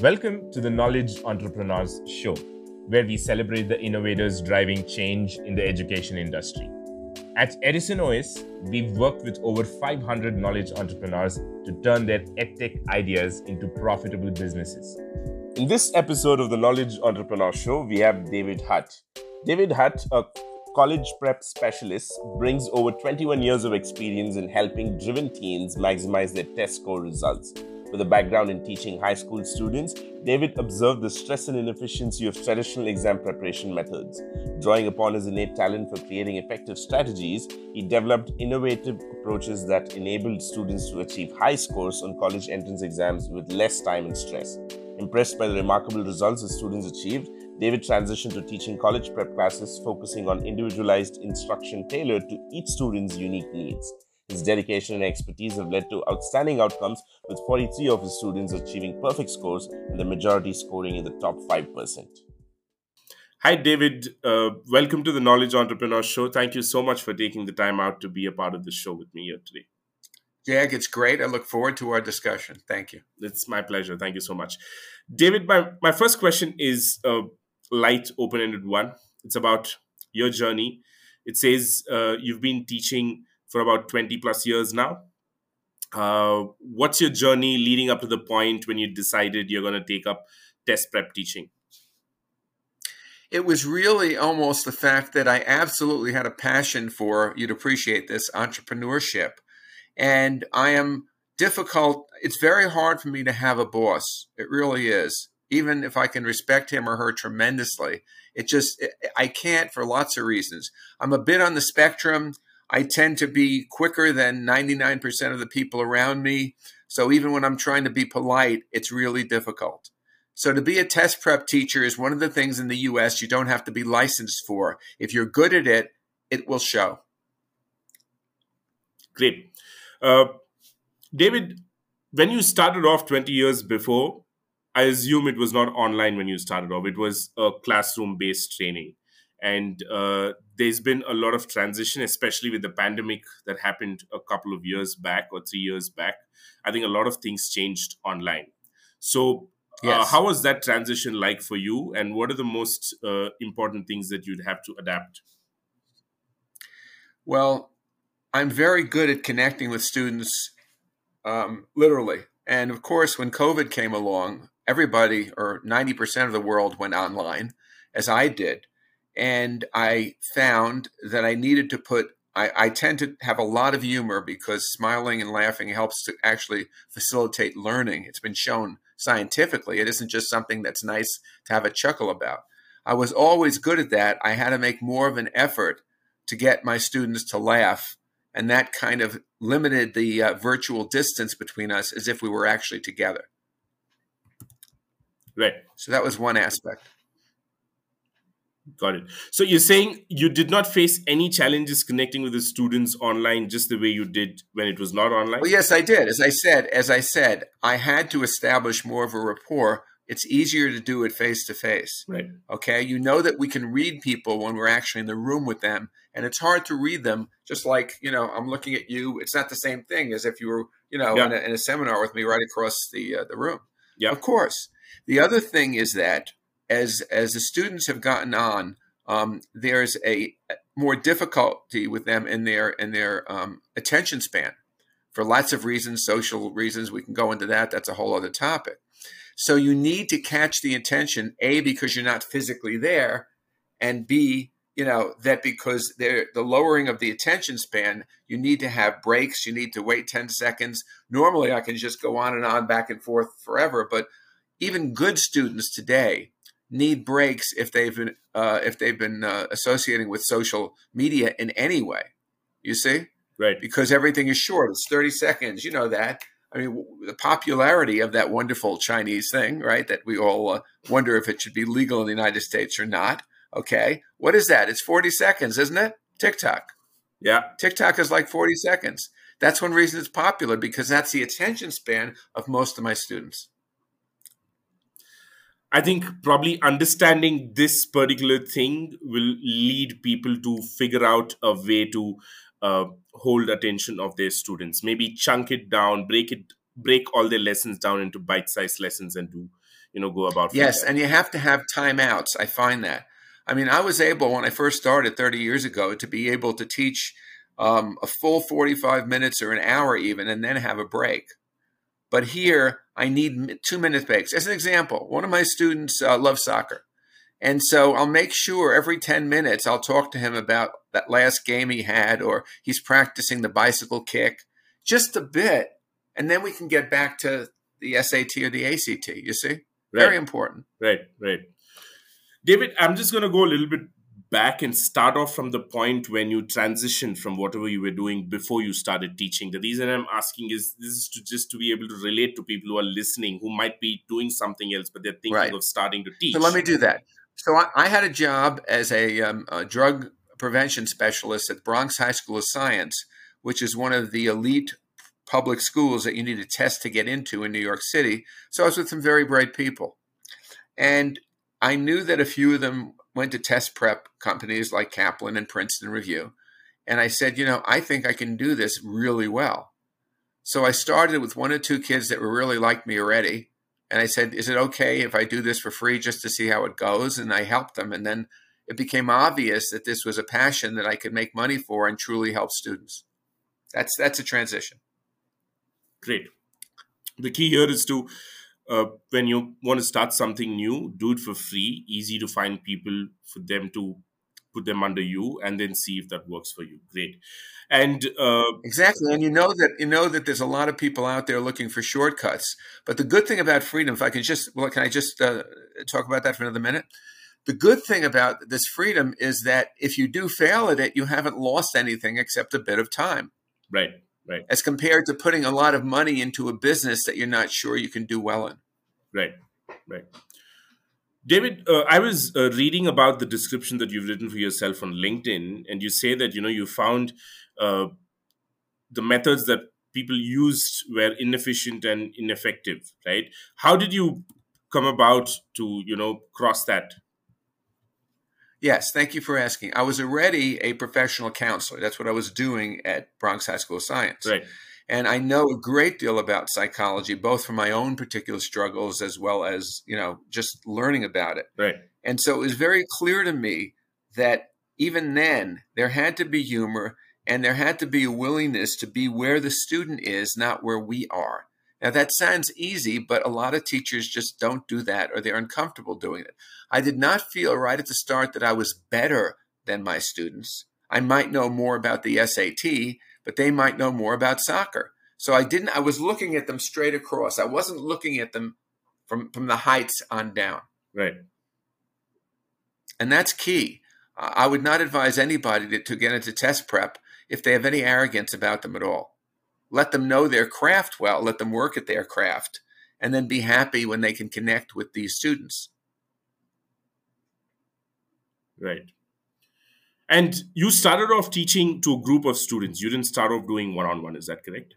Welcome to the Knowledge Entrepreneurs Show, where we celebrate the innovators driving change in the education industry. At Edison OS, we've worked with over 500 knowledge entrepreneurs to turn their edtech ideas into profitable businesses. In this episode of the Knowledge Entrepreneur Show, we have David Hutt. David Hutt, a college prep specialist, brings over 21 years of experience in helping driven teens maximize their test score results. With a background in teaching high school students, David observed the stress and inefficiency of traditional exam preparation methods. Drawing upon his innate talent for creating effective strategies, he developed innovative approaches that enabled students to achieve high scores on college entrance exams with less time and stress. Impressed by the remarkable results his students achieved, David transitioned to teaching college prep classes focusing on individualized instruction tailored to each student's unique needs. His dedication and expertise have led to outstanding outcomes, with 43 of his students achieving perfect scores and the majority scoring in the top 5%. Hi, David. Uh, welcome to the Knowledge Entrepreneur Show. Thank you so much for taking the time out to be a part of the show with me here today. Jag, it's great. I look forward to our discussion. Thank you. It's my pleasure. Thank you so much. David, my, my first question is a light, open ended one. It's about your journey. It says uh, you've been teaching for about 20 plus years now. Uh, what's your journey leading up to the point when you decided you're going to take up test prep teaching? It was really almost the fact that I absolutely had a passion for, you'd appreciate this, entrepreneurship. And I am difficult. It's very hard for me to have a boss. It really is. Even if I can respect him or her tremendously, it just, I can't for lots of reasons. I'm a bit on the spectrum. I tend to be quicker than 99% of the people around me. So even when I'm trying to be polite, it's really difficult. So to be a test prep teacher is one of the things in the US you don't have to be licensed for. If you're good at it, it will show. Great. Uh, David, when you started off 20 years before, I assume it was not online when you started off. It was a classroom based training and uh, there's been a lot of transition especially with the pandemic that happened a couple of years back or three years back. I think a lot of things changed online. So uh, yes. uh, how was that transition like for you? And what are the most uh, important things that you'd have to adapt? Well i'm very good at connecting with students um, literally. And of course when covid came along everybody or 90% of the world went online as i did and I found that I needed to put. I, I, tend to have a lot of humor because smiling and laughing helps to actually facilitate learning. It's been shown scientifically. It isn't just something that's nice to have a chuckle about. I was always good at that. I had to make more of an effort to get my students to laugh. And that kind of limited the uh, virtual distance between us as if we were actually together. Right. So that was one aspect. Got it. So you're saying you did not face any challenges connecting with the students online just the way you did when it was not online? Well, yes, I did. As I said, as I said, I had to establish more of a rapport. It's easier to do it face to face. Right. Okay. You know that we can read people when we're actually in the room with them, and it's hard to read them. Just like you know, I'm looking at you. It's not the same thing as if you were, you know, yeah. in, a, in, a, seminar with me right across the uh, the room. Yeah. Of course. The other thing is that as as the students have gotten on, um, there's a more difficulty with them in their in their um, attention span for lots of reasons, social reasons. We can go into that. That's a whole other topic. So you need to catch the attention, a because you're not physically there, and b you know that because the lowering of the attention span, you need to have breaks. You need to wait ten seconds. Normally, I can just go on and on back and forth forever, but even good students today need breaks if they've been uh, if they've been uh, associating with social media in any way. You see, right? Because everything is short. It's thirty seconds. You know that. I mean, the popularity of that wonderful Chinese thing, right? That we all uh, wonder if it should be legal in the United States or not. Okay, what is that? It's forty seconds, isn't it? TikTok. Yeah, TikTok is like forty seconds. That's one reason it's popular because that's the attention span of most of my students. I think probably understanding this particular thing will lead people to figure out a way to uh, hold attention of their students. Maybe chunk it down, break it break all their lessons down into bite-sized lessons and do you know go about yes and you have to have timeouts. I find that. I mean i was able when i first started 30 years ago to be able to teach um, a full 45 minutes or an hour even and then have a break but here i need two minute breaks as an example one of my students uh, loves soccer and so I'll make sure every 10 minutes I'll talk to him about that last game he had or he's practicing the bicycle kick just a bit. And then we can get back to the SAT or the ACT, you see? Right. Very important. Right, right. David, I'm just going to go a little bit back and start off from the point when you transitioned from whatever you were doing before you started teaching. The reason I'm asking is this is to just to be able to relate to people who are listening who might be doing something else, but they're thinking right. of starting to teach. So let me do that. So I, I had a job as a, um, a, drug prevention specialist at Bronx High School of Science, which is one of the elite public schools that you need to test to get into in New York City. So I was with some very bright people. And I knew that a few of them went to test prep companies like Kaplan and Princeton Review. And I said, you know, I think I can do this really well. So I started with one or two kids that were really like me already. And I said, Is it okay if I do this for free just to see how it goes? And I helped them. And then it became obvious that this was a passion that I could make money for and truly help students. That's that's a transition. Great. The key here is to uh, when you want to start something new, do it for free. Easy to find people for them to put them under you, and then see if that works for you. Great. And uh, exactly and you know that you know that there's a lot of people out there looking for shortcuts. But the good thing about freedom if i can just well can i just uh, talk about that for another minute? The good thing about this freedom is that if you do fail at it you haven't lost anything except a bit of time. Right right. as compared to putting a lot of money into a business that you're not sure you can do well in. Right. Right. David, uh, I was uh, reading about the description that you've written for yourself on LinkedIn, and you say that you know you found uh, the methods that people used were inefficient and ineffective right? How did you come about to you know cross that yes thank you for asking. I was already a professional counselor. That's what i was doing at bronx high school of science. Right. And i know a great deal about psychology both from my own particular struggles as well as you know just learning about it. Right. And so it was very clear to me that even then there had to be humor and there had to be a willingness to be where the student is, not where we are. Now, that sounds easy, but a lot of teachers just don't do that or they're uncomfortable doing it. I did not feel right at the start that I was better than my students. I might know more about the SAT, but they might know more about soccer. So I didn't, I was looking at them straight across. I wasn't looking at them from, from the heights on down. Right. And that's key. I would not advise anybody to, to get into test prep if they have any arrogance about them at all. Let them know their craft well, let them work at their craft, and then be happy when they can connect with these students. Right. And you started off teaching to a group of students. You didn't start off doing one on one, is that correct?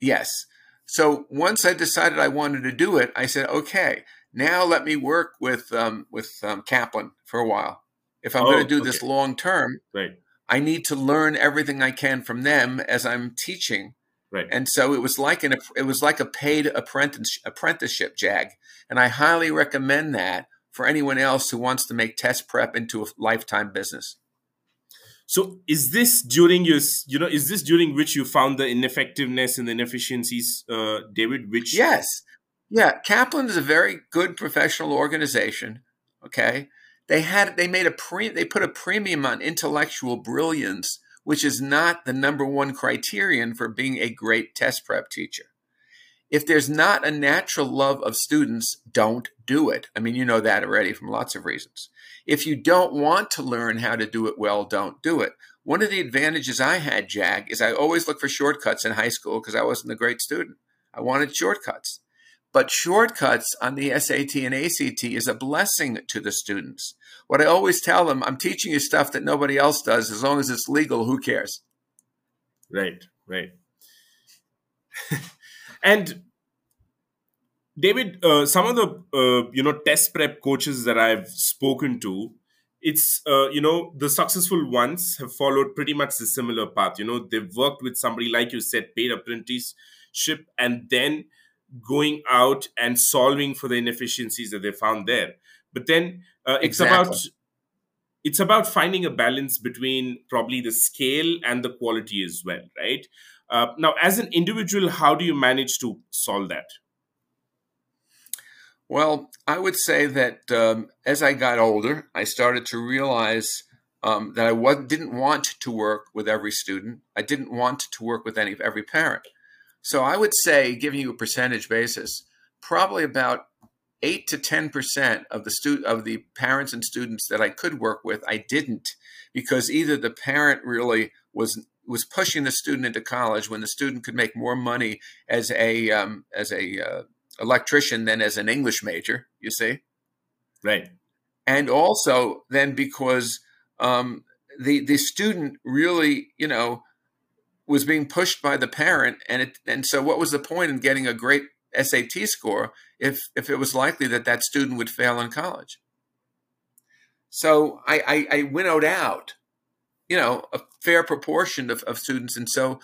Yes. So once I decided I wanted to do it, I said, okay, now let me work with um, with um, Kaplan for a while. If I'm oh, going to do okay. this long term, right. I need to learn everything I can from them as I'm teaching. Right. And so it was like an it was like a paid apprentice, apprenticeship jag, and I highly recommend that for anyone else who wants to make test prep into a lifetime business. So is this during your you know is this during which you found the ineffectiveness and the inefficiencies, uh, David? Which yes, yeah, Kaplan is a very good professional organization. Okay, they had they made a pre they put a premium on intellectual brilliance, which is not the number one criterion for being a great test prep teacher. If there's not a natural love of students, don't do it. I mean, you know that already from lots of reasons. If you don't want to learn how to do it well, don't do it. One of the advantages I had, Jag, is I always looked for shortcuts in high school because I wasn't a great student. I wanted shortcuts. But shortcuts on the SAT and ACT is a blessing to the students. What I always tell them, I'm teaching you stuff that nobody else does. As long as it's legal, who cares? Right, right. and David, uh, some of the uh, you know test prep coaches that I've spoken to, it's uh, you know the successful ones have followed pretty much the similar path. You know they've worked with somebody like you said, paid apprenticeship, and then going out and solving for the inefficiencies that they found there. But then uh, it's exactly. about it's about finding a balance between probably the scale and the quality as well, right? Uh, now, as an individual, how do you manage to solve that? Well, I would say that um, as I got older, I started to realize um, that I didn't want to work with every student. I didn't want to work with any of every parent. So I would say, giving you a percentage basis, probably about eight to ten percent of the stu- of the parents and students that I could work with, I didn't, because either the parent really was was pushing the student into college when the student could make more money as a um, as a uh, electrician than as an English major. You see, right? And also then because um, the the student really, you know, was being pushed by the parent, and it and so what was the point in getting a great SAT score if if it was likely that that student would fail in college? So I, I, I winnowed out, you know, a fair proportion of, of students, and so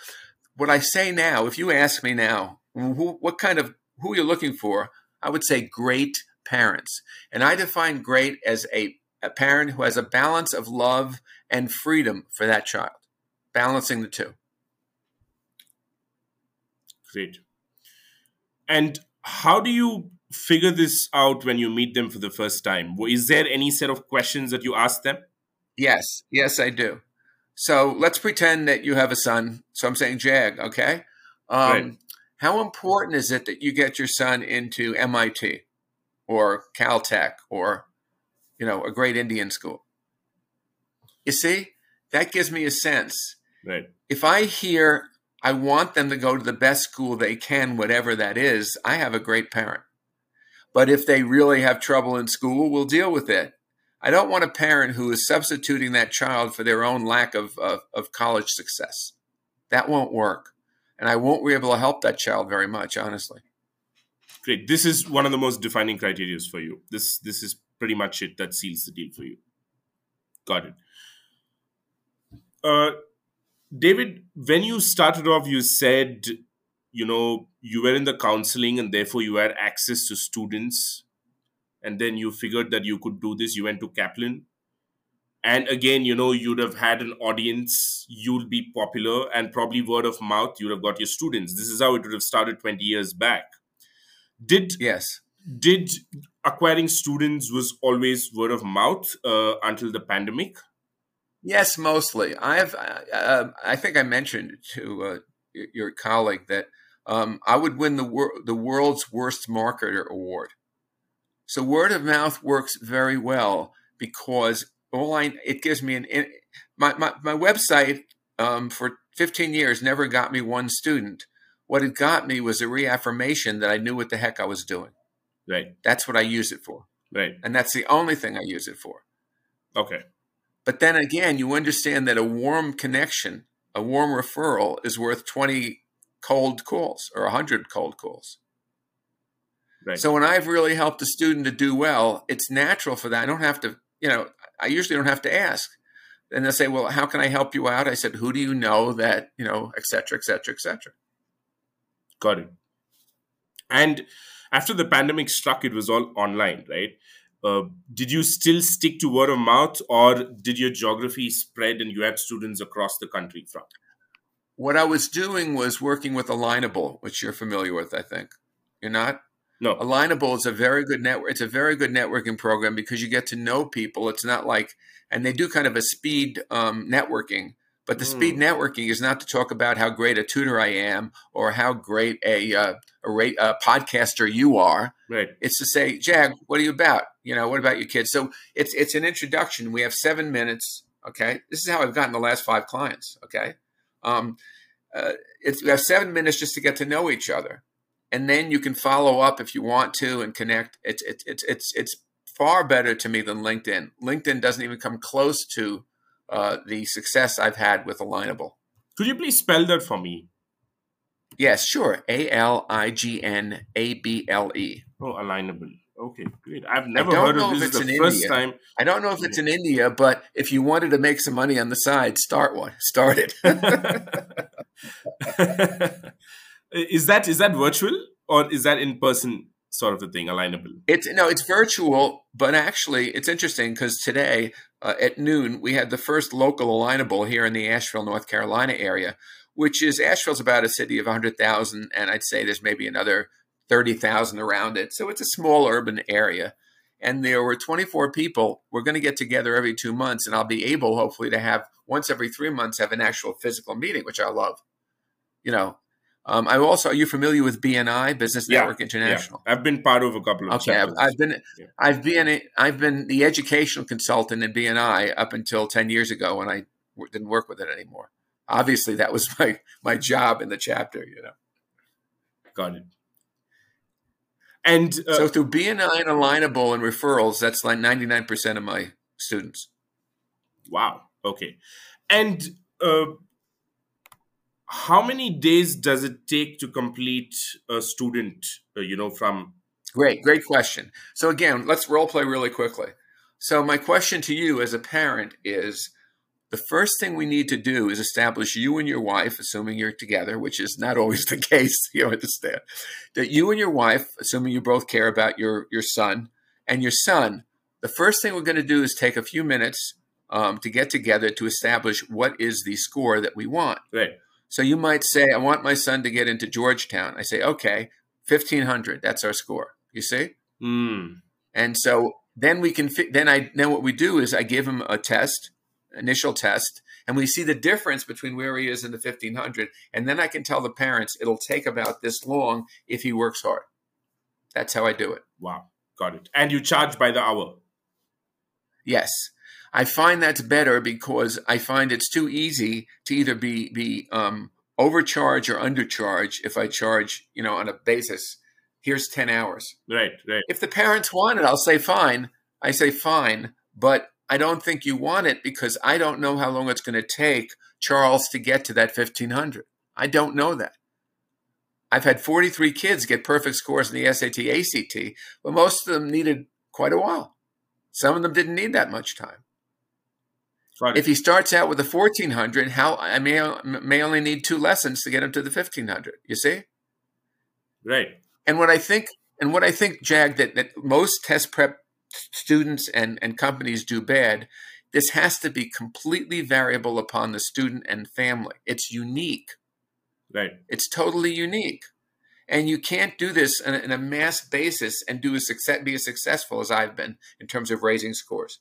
what I say now, if you ask me now, who, what kind of who are you're looking for, I would say great parents. And I define great as a, a parent who has a balance of love and freedom for that child, balancing the two. Great. And how do you figure this out when you meet them for the first time? Is there any set of questions that you ask them? Yes, yes, I do. So let's pretend that you have a son. So I'm saying Jag, okay? Um, right. How important is it that you get your son into MIT or Caltech or, you know, a great Indian school? You see, that gives me a sense. Right. If I hear I want them to go to the best school they can, whatever that is, I have a great parent. But if they really have trouble in school, we'll deal with it. I don't want a parent who is substituting that child for their own lack of, of, of college success. That won't work and I won't be able to help that child very much, honestly. Great. This is one of the most defining criteria for you. This this is pretty much it that seals the deal for you. Got it. Uh, David, when you started off, you said, you know, you were in the counseling and therefore you had access to students. And then you figured that you could do this. You went to Kaplan. And again you know you'd have had an audience. You'll be popular and probably word of mouth you'd have got your students. This is how it would have started 20 years back. Did yes. did acquiring students was always word of mouth uh, until the pandemic yes mostly i've uh, uh i think i mentioned to uh, your colleague that um, i would win the, wor- the world's worst marketer award so word of mouth works very well because all I it gives me an my my, my website um, for 15 years never got me one student. What it got me was a reaffirmation that I knew what the heck I was doing. Right. That's what I use it for. Right. And that's the only thing I use it for. Okay. But then again, you understand that a warm connection, a warm referral is worth 20 cold calls or 100 cold calls. Right. So when I've really helped a student to do well, it's natural for that. I don't have to, you know, I usually don't have to ask. And they'll say, well, how can I help you out? I said, who do you know that, you know, et cetera, et cetera, et cetera. Got it. And after the pandemic struck, it was all online, right? Uh, did you still stick to word of mouth or did your geography spread and you had students across the country from? What I was doing was working with Alignable, which you're familiar with, I think. You're not? No. Alignable is a very good network. It's a very good networking program because you get to know people. It's not like, and they do kind of a speed um, networking. But the mm. speed networking is not to talk about how great a tutor I am or how great a uh, a, a, podcaster you are. Right. It's to say, Jag, what are you about? You know, what about your kids? So it's it's an introduction. We have seven minutes. Okay, this is how I've gotten the last five clients. Okay, um, uh, it's we have seven minutes just to get to know each other and then you can follow up if you want to and connect. It's it's it's it's it's far better to me than LinkedIn. LinkedIn doesn't even come close to uh, the success I've had with Alignable. Could you please spell that for me? Yes, sure. A L I G N A B L E. Oh, Alignable. Okay, great. I've never heard of this. It's the first India. time. I don't know if it's in India, but if you wanted to make some money on the side, start one. Start it. Is that is that virtual or is that in person sort of a thing, alignable? It's no, it's virtual, but actually, it's interesting because today uh, at noon we had the first local alignable here in the Asheville, North Carolina area, which is Asheville's about a city of 100,000, and I'd say there's maybe another 30,000 around it. So it's a small urban area. And there were 24 people. We're going to get together every two months, and I'll be able, hopefully, to have once every three months have an actual physical meeting, which I love. You know, um, I also are you familiar with BNI Business Yeah, Network International? I've been part of a couple of Okay, I've. I've been Yeah. I've been a- I've been the educational consultant in BNI up until ten years ago when I w- didn't work with it anymore. Obviously, that was my my job in the chapter. You know, Got it. And uh, so through BNI and Alignable and referrals, that's like ninety nine percent of my students. Wow. Okay. And uh, how many days does it take to complete a student? Uh, you know, from Great, great question. So again, let's role play really quickly. So my question to you as a parent is the first thing we need to do is establish you and your wife, assuming you're together, which is not always the case, you understand, that you and your wife, assuming you both care about your, your son and your son, the first thing we're going to do is take a few minutes um, to get together to establish what is the score that we want. right. So you might say, I want my son to get into Georgetown. I say, okay, 1500, that's our score. You see? Hmm. And so then we can fi- then I then what we do is I give him a test, initial test, and we see the difference between where he is in the 1500 and then I can tell the parents it'll take about this long if he works hard. That's how I do it. Wow. Got it. And you charge by the hour. Yes. I find that's better because I find it's too easy to either be be um, overcharge or undercharge if I charge, you know, on a basis. Here's 10 hours. Right. Right. If the parents want it, I'll say fine. I say fine, but I don't think you want it because I don't know how long it's going to take Charles to get to that 1500. I don't know that. I've had 43 kids get perfect scores in the SAT, ACT, but most of them needed quite a while. Some of them didn't need that much time. If he starts out with a 1400, how I may may only need two lessons to get him to the 1500. You see? right. And what I think, and what I think, Jag, that, that most test prep students and, and companies do bad, this has to be completely variable upon the student and family. It's unique. Right. It's totally unique. And you can't do this on a, on a mass basis and do a success, be as successful as I've been in terms of raising scores.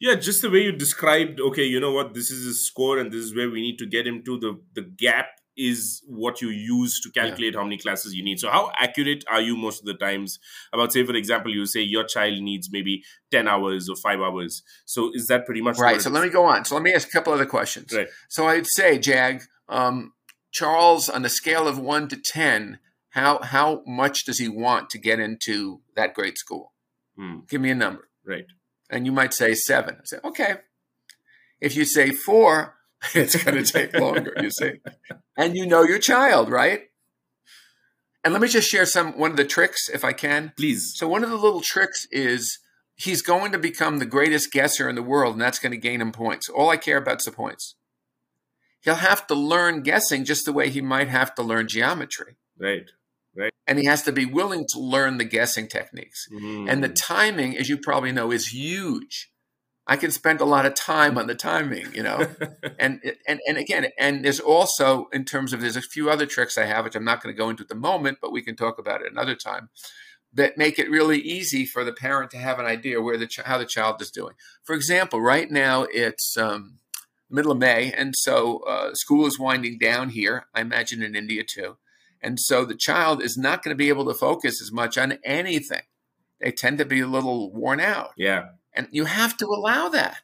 Yeah, just the way you described, okay, you know what, this is his score and this is where we need to get him to. The the gap is what you use to calculate how many classes you need. So how accurate are you most of the times about say for example, you say your child needs maybe 10 hours or 5 hours. So is that pretty much Right. So let me go on. So let me ask a couple other questions. Right. So I'd say, Jag, um, Charles, on a scale of one to ten, how how much does he want to get into that great school? Hmm, Give me a number. right. And you might say seven. I say, okay. If you say four, it's going to take longer. You see, and you know your child, right? And let me just share some one of the tricks, if I can. Please. So one of the little tricks is he's going to become the greatest guesser in the world, and that's going to gain him points. All I care about is the points. He'll have to learn guessing just the way he might have to learn geometry. Right. And he has to be willing to learn the guessing techniques. And the Hmm, timing, as you probably know, is huge. I can spend a lot of time on the timing, you know. and and and again, and there's also in terms of there's a few other tricks I have, which I'm not going to go into at the moment, but we can talk about it another time. That make it really easy for the parent to have an idea where the ch- how the child is doing. For example, right now it's um, middle of May, and so uh, school is winding down here. I imagine in India too, and so the child is not going to be able to focus as much on anything. They tend to be a little worn out yeah. and you have to allow that.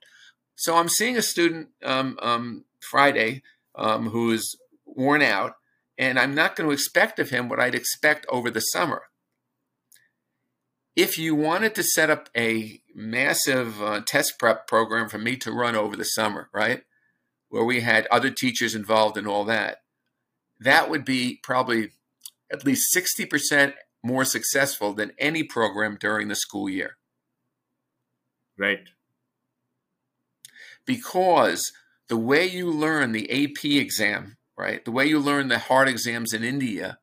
So I'm seeing a student um, um, Friday um, who is worn out, and I'm not going to expect of him what I'd expect over the summer. If you wanted to set up a massive uh, test prep program for me to run over the summer, right, where we had other teachers involved and all that, that would be probably at least 60% more successful than any program during the school year. Right. because the way you learn the AP exam right? The way you learn the hard exams in India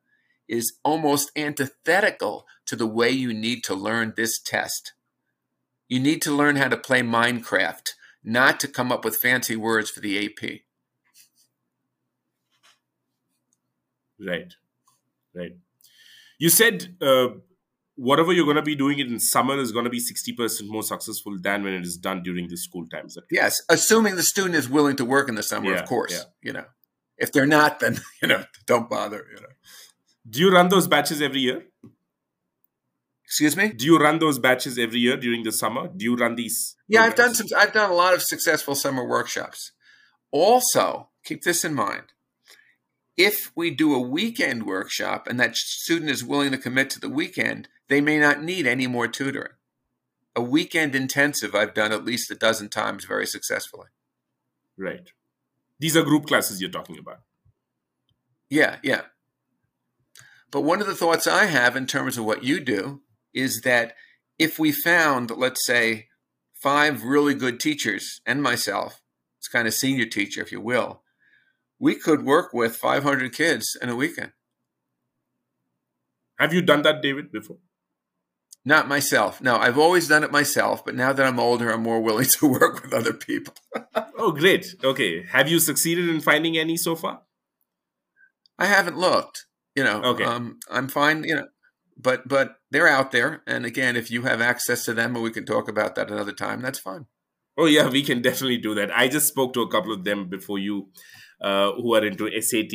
is almost antithetical to the way you need to learn this test. You need to learn how to play Minecraft, not to come up with fancy words for the AP. Right, right. You said uh, whatever you're going to be doing it in summer is going to be 60% more successful than when it is done during the school times. Yes, assuming the student is willing to work in the summer, yeah, of course. Yeah. You know, if they're not, then you know, don't bother. You know. Do you run those batches every year? Excuse me. Do you run those batches every year during the summer? Do you run these? Yeah. I've done some. I've done a lot of successful summer workshops. Also, keep this in mind. If we do a weekend workshop and that student is willing to commit to the weekend, they may not need any more tutoring. A weekend intensive I've done at least a dozen times very successfully. Right. These are group classes you're talking about. Yeah, yeah. But one of the thoughts I have in terms of what you do is that if we found, let's say, five really good teachers and myself, it's kind of senior teacher, if you will, we could work with 500 kids in a weekend. Have you done that, David, before? Not myself. No, I've always done it myself, but now that I'm older, I'm more willing to work with other people. oh, great. Okay. Have you succeeded in finding any so far? I haven't looked. You know, okay. Um, I'm fine. You know, but but they're out there, and again, if you have access to them, and we can talk about that another time, that's fine. Oh yeah, we can definitely do that. I just spoke to a couple of them before you, uh, who are into SAT.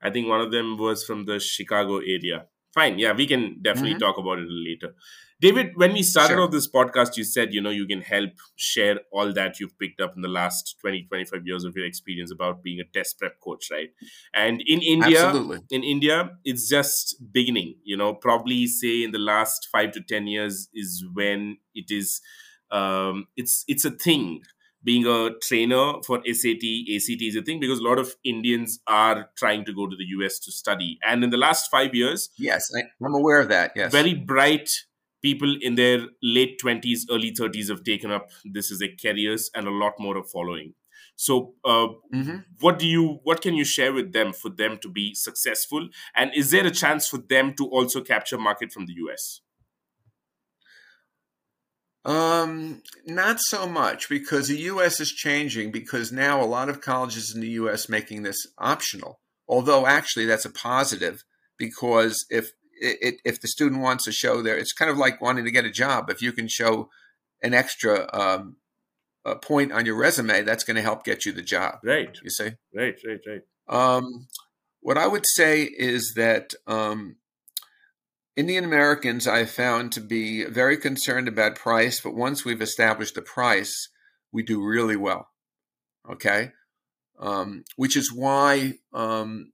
I think one of them was from the Chicago area. Fine, yeah, we can definitely mm-hmm. talk about it later. David, when we started sure. off this podcast, you said, you know, you can help share all that you've picked up in the last 20, 25 years of your experience about being a test prep coach, right? And in India, Absolutely. in India, it's just beginning, you know, probably say in the last five to 10 years is when it is, um, it's, it's a thing. Being a trainer for SAT, ACT is a thing because a lot of Indians are trying to go to the US to study. And in the last five years, yes, I'm aware of that. Yes, very bright people in their late 20s early 30s have taken up this as a careers and a lot more are following so uh, mm-hmm. what do you what can you share with them for them to be successful and is there a chance for them to also capture market from the us um, not so much because the U.S. is changing because now a lot of colleges in the U.S. making this optional. Although actually that's a positive because if it, if the student wants to show there, it's kind of like wanting to get a job. If you can show an extra um, a point on your resume, that's going to help get you the job. Right. You see. Right. Right. Right. Um, what I would say is that um, Indian Americans I've found to be very concerned about price, but once we've established the price, we do really well. Okay. Um, which is why um,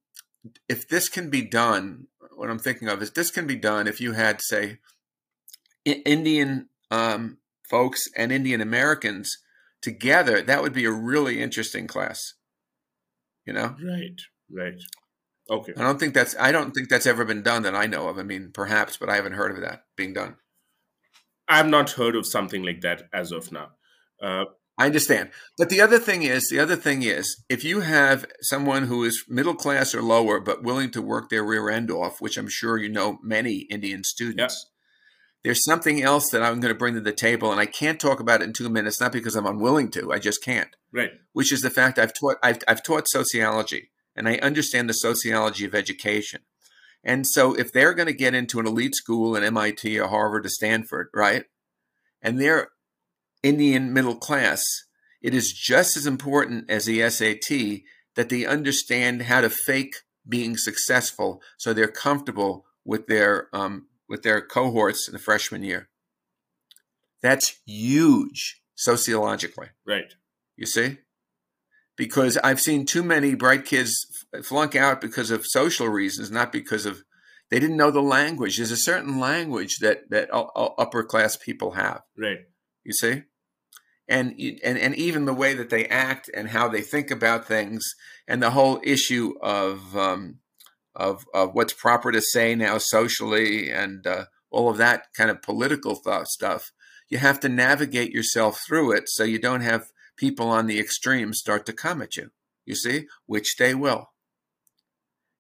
if this can be done, what I'm thinking of is this can be done if you had, say, Indian um, folks and Indian Americans together. That would be a really interesting class. You know? Right. Right. Okay. I don't think that's I don't think that's ever been done that I know of. I mean, perhaps, but I haven't heard of that being done. I've not heard of something like that as of now. Uh, I understand. But the other thing is, the other thing is, if you have someone who is middle class or lower, but willing to work their rear end off, which I'm sure you know many Indian students, there's something else that I'm going to bring to the table, and I can't talk about it in two minutes, not because I'm unwilling to, I just can't. Right. Which is the fact I've taught I've, I've taught sociology, and I understand the sociology of education. And so, if they're going to get into an elite school in MIT or Harvard or Stanford, right, and they're Indian middle class, it is just as important as the SAT that they understand how to fake being successful so they're comfortable with their um, with their cohorts in the freshman year. That's huge sociologically. Right. You see? Because I've seen too many bright kids flunk out because of social reasons, not because of they didn't know the language. There's a certain language that that upper class people have. Right. You see? and and and even the way that they act and how they think about things, and the whole issue of um, of, of what's proper to say now socially, and uh, all of that kind of political stuff. You have to navigate yourself through it so you don't have people on the extremes start to come at you. You see, which they will.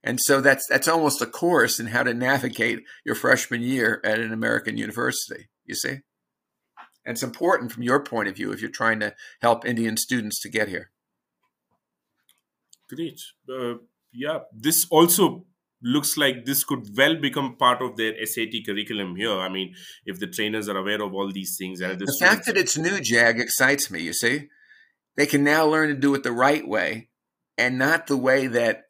And so that's that's almost a course in how to navigate your freshman year at an American university. You see, and it's important from your point of view if you're trying to help Indian students to get here. Great. Uh, yeah, this also looks like this could well become part of their SAT curriculum here. I mean, if the trainers are aware of all these things, and the, the fact that it's new, Jag, excites me. You see, they can now learn to do it the right way, and not the way that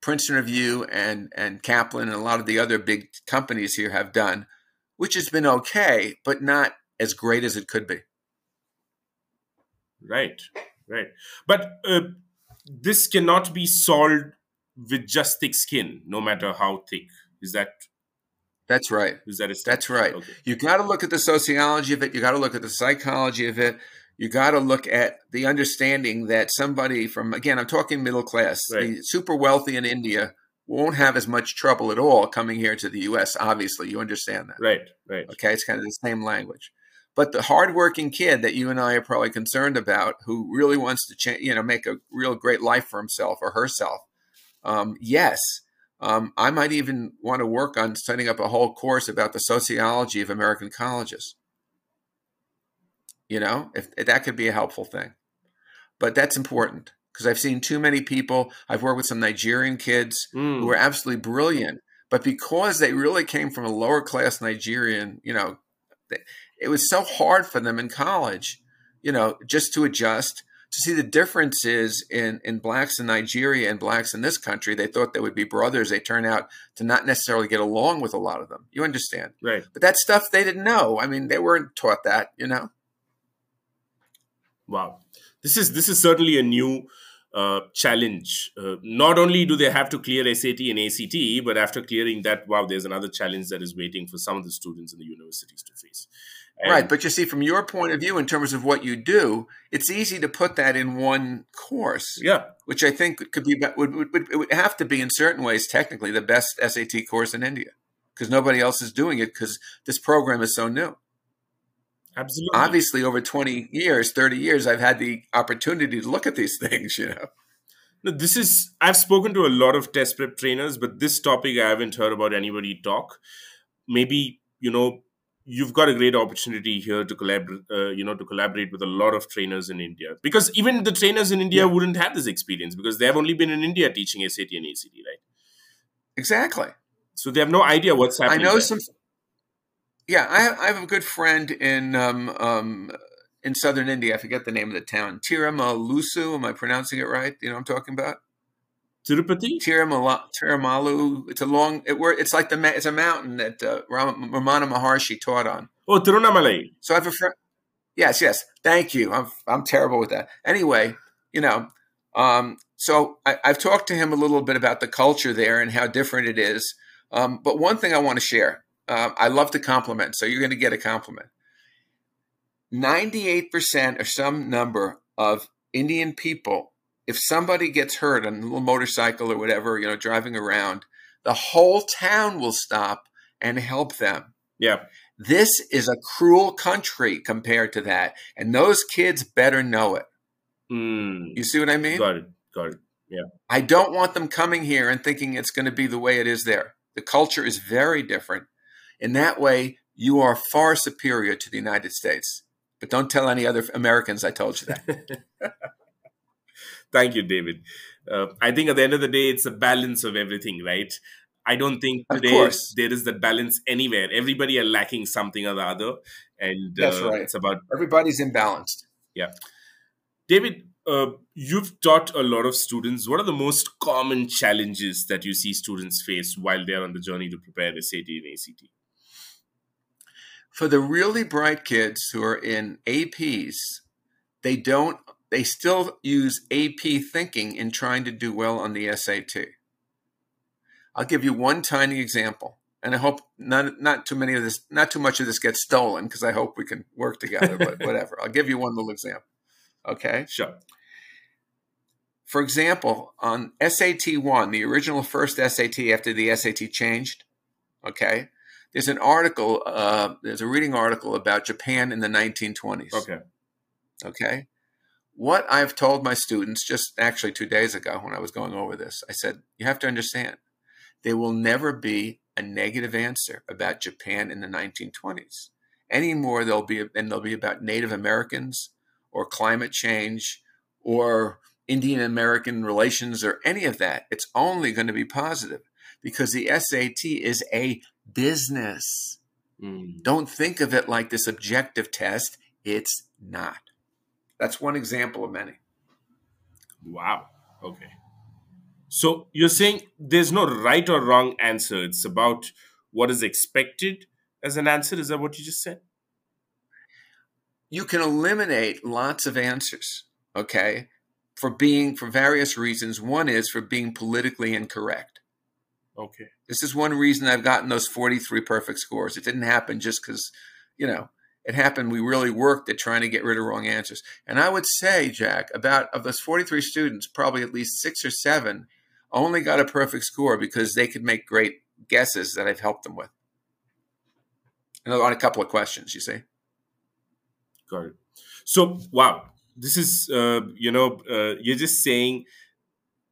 Princeton Review and and Kaplan and a lot of the other big companies here have done, which has been okay, but not as great as it could be. Right, right. But uh, this cannot be solved with just thick skin, no matter how thick. Is that? That's right. Is that? That's right. Okay. You got to look at the sociology of it. You got to look at the psychology of it. You got to look at the understanding that somebody from again, I'm talking middle class, right. the super wealthy in India won't have as much trouble at all coming here to the U.S. Obviously, you understand that, right? Right. Okay, it's kind of the same language. But the hardworking kid that you and I are probably concerned about, who really wants to change, you know, make a real great life for himself or herself, um, yes, um, I might even want to work on setting up a whole course about the sociology of American colleges. You know, if, if that could be a helpful thing, but that's important because I've seen too many people. I've worked with some Nigerian kids mm. who are absolutely brilliant, but because they really came from a lower class Nigerian, you know, it was so hard for them in college, you know, just to adjust to see the differences in in blacks in Nigeria and blacks in this country. They thought they would be brothers. They turn out to not necessarily get along with a lot of them. You understand, right? But that stuff they didn't know. I mean, they weren't taught that. You know. Wow, this is this is certainly a new uh, challenge. Uh, not only do they have to clear SAT and ACT, but after clearing that, wow, there's another challenge that is waiting for some of the students in the universities to face. And right, but you see, from your point of view, in terms of what you do, it's easy to put that in one course. Yeah, which I think could be would would, would, would have to be in certain ways technically the best SAT course in India because nobody else is doing it because this program is so new. Absolutely. Obviously, over twenty years, thirty years, I've had the opportunity to look at these things. You know. No, this is I've spoken to a lot of test prep trainers, but this topic I haven't heard about anybody talk. Maybe you know you've got a great opportunity here to collaborate uh, you know to collaborate with a lot of trainers in india because even the trainers in india yeah. wouldn't have this experience because they have only been in india teaching sat and act right exactly so they have no idea what's happening i know there. some yeah I have, I have, a good friend in um, um, in southern india i forget the name of the town tiramalusu am i pronouncing it right you know what i'm talking about Tirupati? Tiramalu. It's a long. It, it's like the it's a mountain that uh, Ramana Maharshi taught on. Oh, Tiruvannamalai. So I have a friend. Yes, yes. Thank you. I'm I'm terrible with that. Anyway, you know, um, so I, have talked to him a little bit about the culture there and how different it is. Um, but one thing I want to share. Uh, I love to compliment, so you're going to get a compliment. Ninety-eight percent or some number of Indian people if somebody gets hurt on a little motorcycle or whatever, you know, driving around, the whole town will stop and help them. Yeah. This is a cruel country compared to that. And those kids better know it. Mm. You see what I mean? Got it. Got it. Yeah. I don't want them coming here and thinking it's going to be the way it is there. The culture is very different. In that way, you are far superior to the United States. But don't tell any other Americans I told you that. Thank you, David. Uh, I think at the end of the day, it's a balance of everything, right? I don't think today there is that balance anywhere. Everybody are lacking something or the other, and that's uh, right. It's about everybody's imbalanced. Yeah, David, uh, you've taught a lot of students. What are the most common challenges that you see students face while they're on the journey to prepare the SAT and ACT? For the really bright kids who are in APs, they don't they still use AP thinking in trying to do well on the SAT. I'll give you one tiny example, and I hope not not too many of this, not too much of this gets stolen because I hope we can work together. But whatever, I'll give you one little example. Okay, sure. For example, on SAT one, the original first SAT after the SAT changed, okay, there's an article, uh, there's a reading article about Japan in the 1920s. Okay. Okay what I've told my students just actually two days ago when I was going over this, I said, you have to understand there will never be a negative answer about Japan in the 1920s. Any more there'll be and there'll be about Native Americans or climate change or Indian American relations or any of that. It's only going to be positive because the SAT is a business. Mm. Don't think of it like this objective test. It's not. That's one example of many. Wow. Okay. So you're saying there's no right or wrong answer. It's about what is expected as an answer. Is that what you just said? You can eliminate lots of answers, okay, for being, for various reasons. One is for being politically incorrect. Okay. This is one reason I've gotten those 43 perfect scores. It didn't happen just because, you know, it happened. We really worked at trying to get rid of wrong answers. And I would say, Jack, about of those 43 students, probably at least six or seven only got a perfect score because they could make great guesses that I've helped them with. And on a couple of questions, you see. Got it. So, wow, this is, uh, you know, uh, you're just saying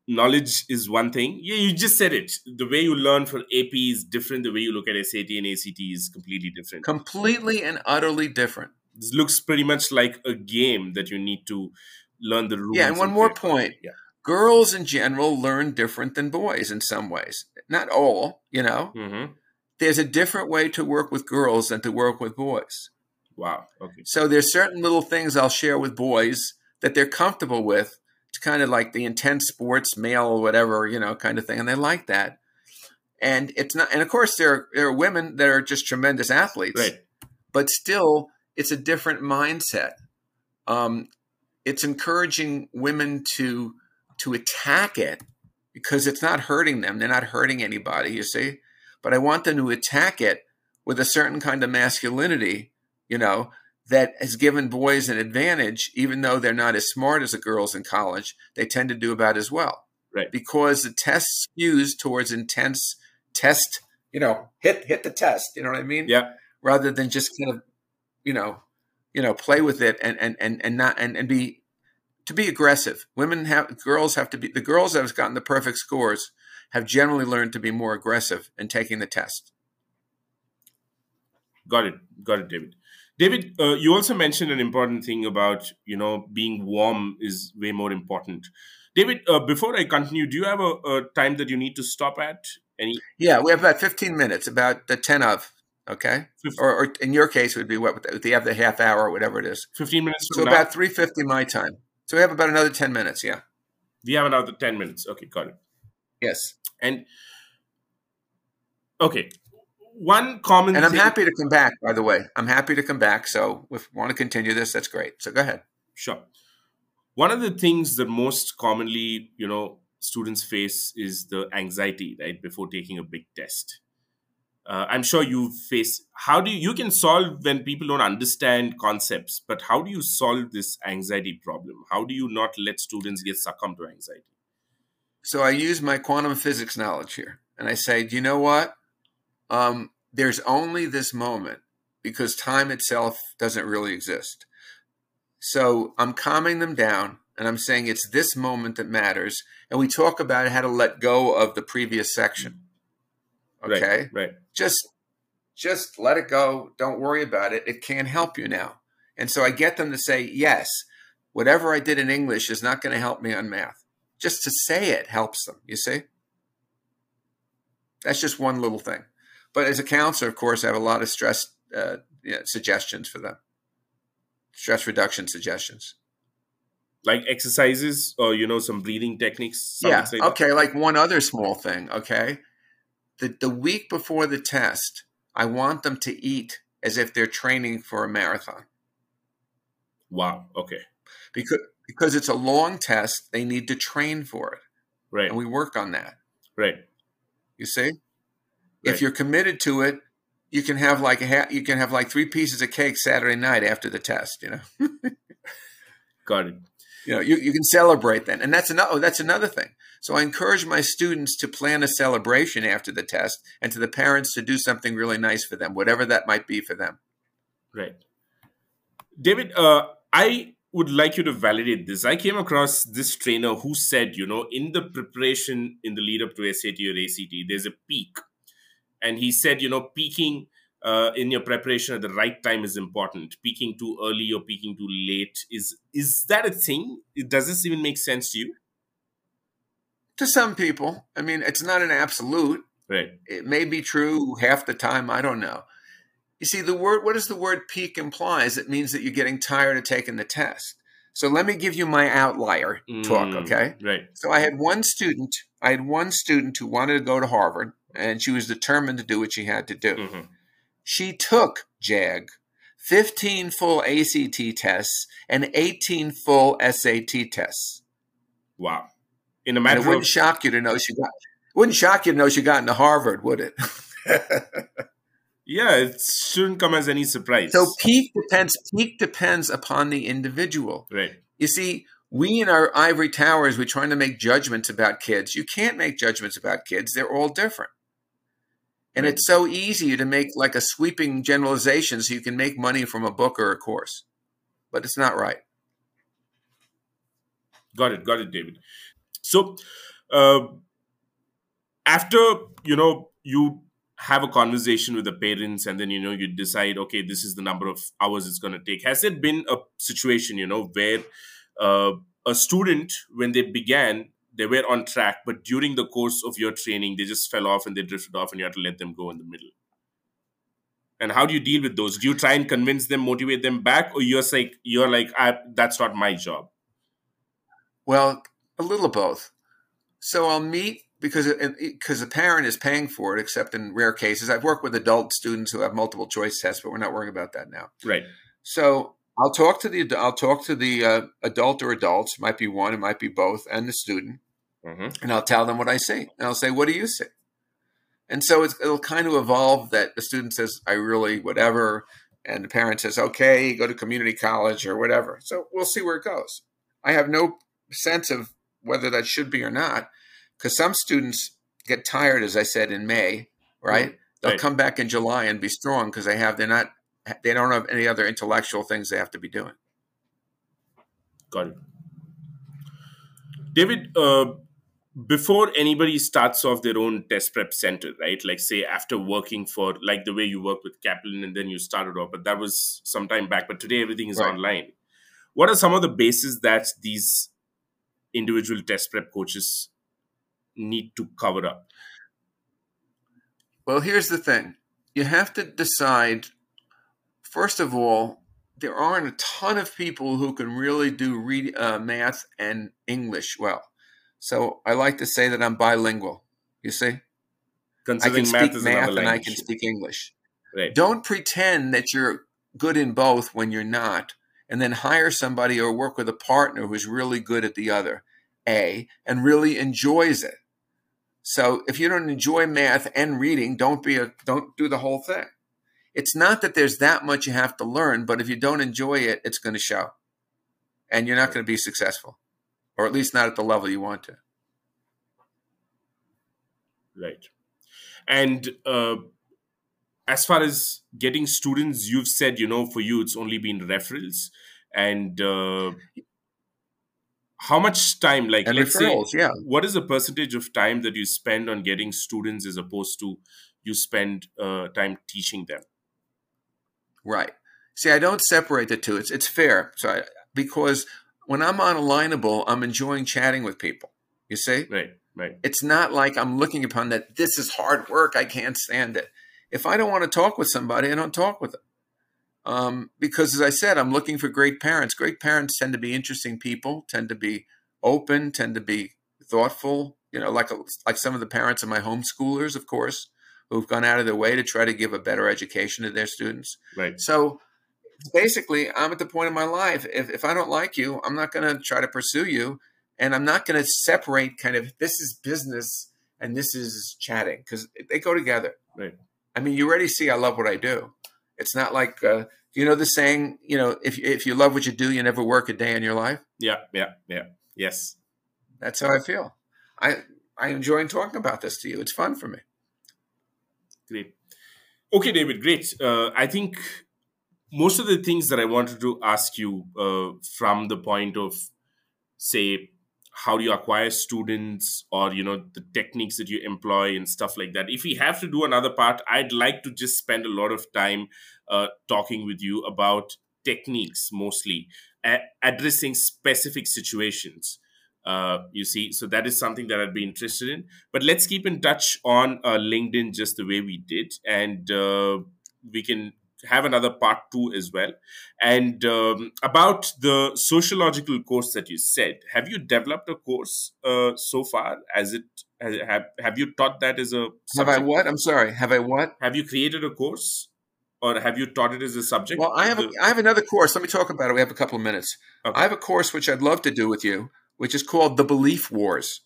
knowledge is one thing. Yeah, you just said it. The way you learn for AP is different. The way you look at SAT and ACT is completely different. Completely and utterly different. This looks pretty much like a game that you need to learn the rules. Yeah, and one more point. Yeah. Girls in general learn different than boys in some ways. Not all, you know. Mm-hmm. There's a different way to work with girls than to work with boys. Wow. Okay. So there's certain little things I'll share with boys that they're comfortable with it's kind of like the intense sports male whatever you know kind of thing and they like that. And it's not and of course there are, there are women that are just tremendous athletes right. but still it's a different mindset. Um, it's encouraging women to to attack it because it's not hurting them. They're not hurting anybody you see? But i want them to attack it with a certain kind of masculinity you know that has given boys an advantage, even though they're not as smart as the girls in college, they tend to do about as well. Right. Because the test skews towards intense test, you know, hit hit the test, you know what I mean? Yeah. Rather than just kind of, you know, you know, play with it and and and, and not and, and be to be aggressive. Women have girls have to be the girls that have gotten the perfect scores have generally learned to be more aggressive in taking the test. Got it. Got it, David. David, uh, you also mentioned an important thing about you know being warm is way more important. David, uh, before I continue, do you have a, a, time that you need to stop at? Any? Yeah, we have about fifteen minutes, about the ten of. Okay, or, or, in your case, it would be what? Do you have the half hour or whatever it is? Fifteen minutes. So about three fifty my time. So we have about another ten minutes. Yeah. We have another ten minutes. Okay, got it. Yes. And okay, one common and i'm thing- happy to come back by the way. I'm happy to come back. So if you want to continue this that's great. So go ahead. Sure. One of the things that most commonly you know students face is the anxiety right before taking a big test. Uh, i'm sure you face how do you, you can solve when people don't understand concepts but how do you solve this anxiety problem? How do you not let students get succumb to anxiety? So i use my quantum physics knowledge here and i say do you know what um, there's only this moment because time itself doesn't really exist. So I'm calming them down and I'm saying it's this moment that matters. And we talk about how to let go of the previous section. Okay. Right. right. Just just let it go. Don't worry about it. It can't help you now. And so I get them to say, yes, whatever I did in English is not going to help me on math. Just to say it helps them, you see? That's just one little thing. But as a counselor, of course, I have a lot of stress uh, suggestions for them, stress reduction suggestions. Like exercises or, you know, some breathing techniques? Yeah. Like okay. Like one other small thing. Okay. The, the week before the test, I want them to eat as if they're training for a marathon. Wow. Okay. Because because it's a long test, they need to train for it. Right. And we work on that. Right. You see? Right. If you're committed to it, you can have like a ha- you can have like three pieces of cake Saturday night after the test. You know. Got it. You know, you, you can celebrate then, and that's another oh, that's another thing. So I encourage my students to plan a celebration after the test, and to the parents to do something really nice for them, whatever that might be for them. Right. David, uh, I would like you to validate this. I came across this trainer who said, you know, in the preparation in the lead up to SAT or ACT, there's a peak. And he said, you know, peaking uh, in your preparation at the right time is important. Peaking too early or peaking too late is is that a thing? Does this even make sense to you? To some people, I mean, it's not an absolute. Right. It may be true half the time. I don't know. You see, the word, what does the word peak implies? It means that you're getting tired of taking the test. So let me give you my outlier talk, Mm, okay? Right. So I had one student, I had one student who wanted to go to Harvard and she was determined to do what she had to do. Mhm. She took JAG 15 full ACT tests and 18 full SAT tests. Wow. In a And matter it of wouldn't shock you to know she got wouldn't shock you to know she got into Harvard, would it? yeah, it shouldn't come as any surprise. so peak depends peak depends upon the individual. right. You see, we in our ivory towers, we're trying to make judgments about kids. You can't make judgments about kids. They're all different. And it's so easy to make like a sweeping generalization so you can make money from a book or a course. But it's not right. Got it, got it, David. So, uh, after you know you have a conversation with the parents, and then you know you decide, okay, this is the number of hours it's going to take. Has it been a situation, you know, where uh, a student, when they began, they were on track, but during the course of your training, they just fell off and they drifted off, and you had to let them go in the middle? And how do you deal with those? Do you try and convince them, motivate them back, or you're like, you're like, I, that's not my job? Well, a little of both. So I'll meet because because the parent is paying for it, except in rare cases. I've worked with adult students who have multiple choice tests, but we're not worrying about that now. Right. So I'll talk to the I'll talk to the uh, adult or adults. Might be one, it might be both, and the student, hmm and I'll tell them what I see, and I'll say, "What do you see?" And so it's, it'll kind of evolve that the student says, "I really whatever," and the parent says, "Okay, go to community college or whatever." So we'll see where it goes. I have no sense of whether that should be or not, because some students get tired, as I said in May, right? They'll Right. come back in July and be strong because they have they're not they don't have any other intellectual things they have to be doing. Got it. David, uh, before anybody starts off their own test prep center, right? Like, say, after working for, like the way you worked with Kaplan and then you started off, but that was some time back. But today everything is Right. online. What are some of the bases that these individual test prep coaches need to cover up? Well, here's the thing. You have to decide first of all, there aren't a ton of people who can really do read uh, math and English well. So I like to say that I'm bilingual. You see, I Considering can math speak is math and I can speak English. Right. Don't pretend that you're good in both when you're not, and then hire somebody or work with a partner who's really good at the other, A, and really enjoys it. So if you don't enjoy math and reading, don't be a don't do the whole thing. It's not that there's that much you have to learn, but if you don't enjoy it, it's going to show. And you're not going to be successful. Or at least not at the level you want to. Right. And uh, as far as getting students, you've said, you know, for you, it's only been referrals. And uh, how much time, like, And let's referrals, say, yeah. what is the percentage of time that you spend on getting students as opposed to you spend uh, time teaching them? Right. See, I don't separate the two. It's it's fair. So I, because when I'm on Alignable, I'm enjoying chatting with people. You see, Right, right, it's not like I'm looking upon that this is hard work. I can't stand it. If I don't want to talk with somebody, I don't talk with them. Um, because as I said, I'm looking for great parents. Great parents tend to be interesting people, tend to be open, tend to be thoughtful. You know, like like some of the parents of my homeschoolers, of course, who've gone out of their way to try to give a better education to their students. right. So basically, I'm at the point in my life. If, if I don't like you, I'm not going to try to pursue you. And I'm not going to separate kind of this is business and this is chatting because they go together. Right. I mean, you already see I love what I do. It's not like, uh, you know, the saying, you know, if, if you love what you do, you never work a day in your life. Yeah, yeah, yeah. Yes. That's how I feel. I, I enjoy talking about this to you. It's fun for me. Great. Okay, David, great. Uh, I think most of the things that I wanted to ask you uh, from the point of, say, how do you acquire students or you know the techniques that you employ and stuff like that if we have to do another part i'd like to just spend a lot of time uh, talking with you about techniques mostly addressing specific situations uh, you see so that is something that i'd be interested in but let's keep in touch on uh, linkedin just the way we did and uh, we can have another part two as well. And um, about the sociological course that you said, have you developed a course uh, so far? As it has, have have you taught that as a subject? have I what? I'm sorry. Have I what? Have you created a course? Or have you taught it as a subject? Well, I have a, I have another course. Let me talk about it. We have a couple of minutes. Okay. I have a course which I'd love to do with you, which is called The Belief Wars.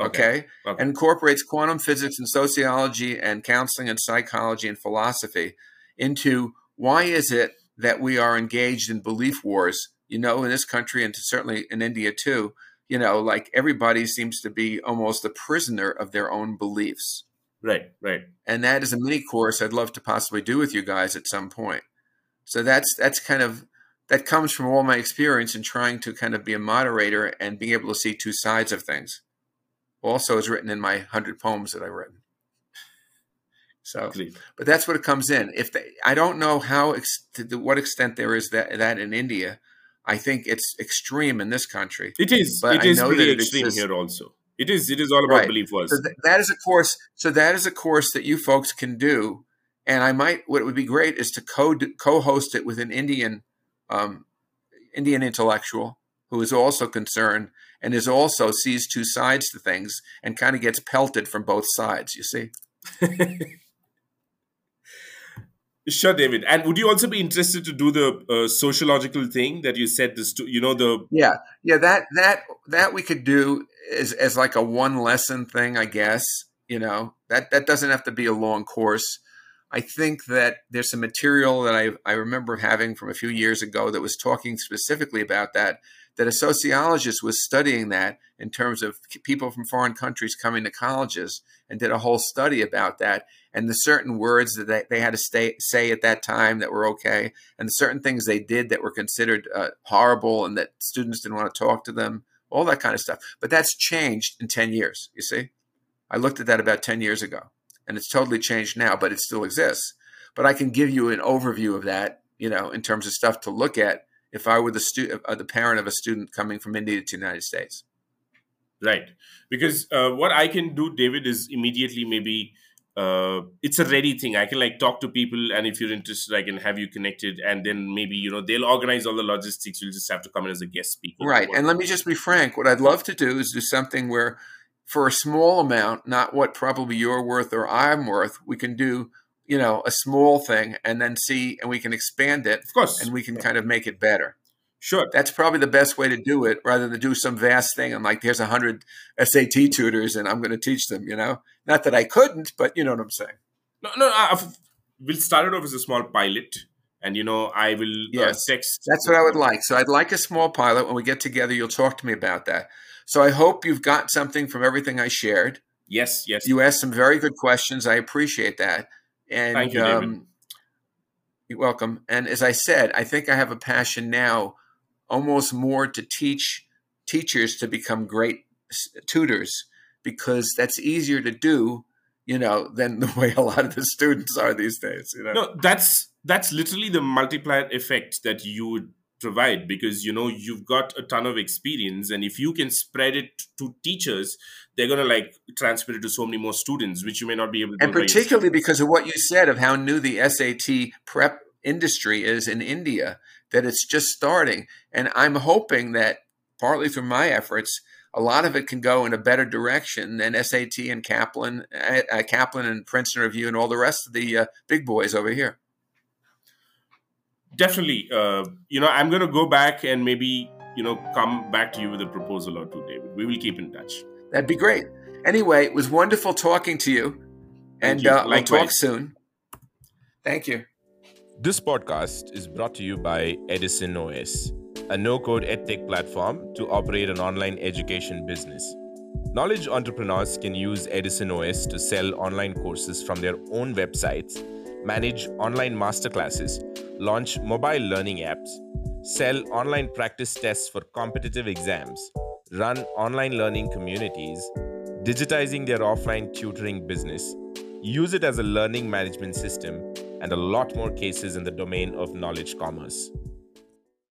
Okay. okay. okay. Incorporates quantum physics and sociology and counseling and psychology and philosophy into why is it that we are engaged in belief wars? You know, in this country and certainly in India too, you know, like everybody seems to be almost a prisoner of their own beliefs. Right, right. And that is a mini course I'd love to possibly do with you guys at some point. So that's that's kind of that comes from all my experience in trying to kind of be a moderator and being able to see two sides of things. Also, is written in my hundred poems that I've written. So, but that's what it comes in. If they, I don't know how ex, to what extent there is that that in India. I think it's extreme in this country. It is. But it is pretty extreme here also. It is. It is all about right. belief was. So th- that is a course. So that is a course that you folks can do. And I might. What would be great is to co co-host it with an Indian, um, Indian intellectual who is also concerned and is also sees two sides to things and kind of gets pelted from both sides. You see. Sure, David. And would you also be interested to do the uh, sociological thing that you said? This, to, you know, the yeah, yeah that that that we could do as as like a one lesson thing, I guess. You know, that that doesn't have to be a long course. I think that there's some material that I I remember having from a few years ago that was talking specifically about that. That a sociologist was studying that in terms of people from foreign countries coming to colleges and did a whole study about that and the certain words that they, they had to stay, say at that time that were okay, and the certain things they did that were considered uh, horrible and that students didn't want to talk to them, all that kind of stuff. But that's changed in 10 years, you see? I looked at that about 10 years ago, and it's totally changed now, but it still exists. But I can give you an overview of that, you know, in terms of stuff to look at if I were the, stu- uh, the parent of a student coming from India to the United States. Right. Because uh, what I can do, David, is immediately maybe uh, it's a ready thing. I can like talk to people, and if you're interested, I can have you connected, and then maybe you know they'll organize all the logistics. You'll just have to come in as a guest speaker. Right. And let me just be frank. What I'd love to do is do something where, for a small amount, not what probably you're worth or I'm worth, we can do you know a small thing, and then see, and we can expand it, of course, and we can kind of make it better. Sure. That's probably the best way to do it rather than do some vast thing. I'm like, there's a hundred SAT tutors and I'm going to teach them, you know, not that I couldn't, but you know what I'm saying? No, no, I've, we'll start it off as a small pilot and, you know, I will uh, yes, uh, text. That's what I would like. So I'd like a small pilot. When we get together, you'll talk to me about that. So I hope you've got something from everything I shared. Yes, yes. You asked some very good questions. I appreciate that. And Thank you, David. Um, you're welcome. And as I said, I think I have a passion now almost more to teach teachers to become great tutors because that's easier to do you know than the way a lot of the students are these days you know no that's that's literally the multiplier effect that you would provide because you know you've got a ton of experience and if you can spread it to teachers they're going to like transfer it to so many more students which you may not be able to and particularly because of what you said of how new the sat prep industry is in india that it's just starting. And I'm hoping that partly through my efforts, a lot of it can go in a better direction than SAT and Kaplan, uh, Kaplan and Princeton Review and all the rest of the uh, big boys over here. Definitely. Uh, you know, I'm going to go back and maybe, you know, come back to you with a proposal or two, David. We will keep in touch. That'd be great. Anyway, it was wonderful talking to you. and you. Uh, I'll talk soon. Thank you. This podcast is brought to you by Edison OS, a no code edtech platform to operate an online education business. Knowledge entrepreneurs can use Edison OS to sell online courses from their own websites, manage online masterclasses, launch mobile learning apps, sell online practice tests for competitive exams, run online learning communities, digitizing their offline tutoring business, use it as a learning management system, and a lot more cases in the domain of knowledge commerce.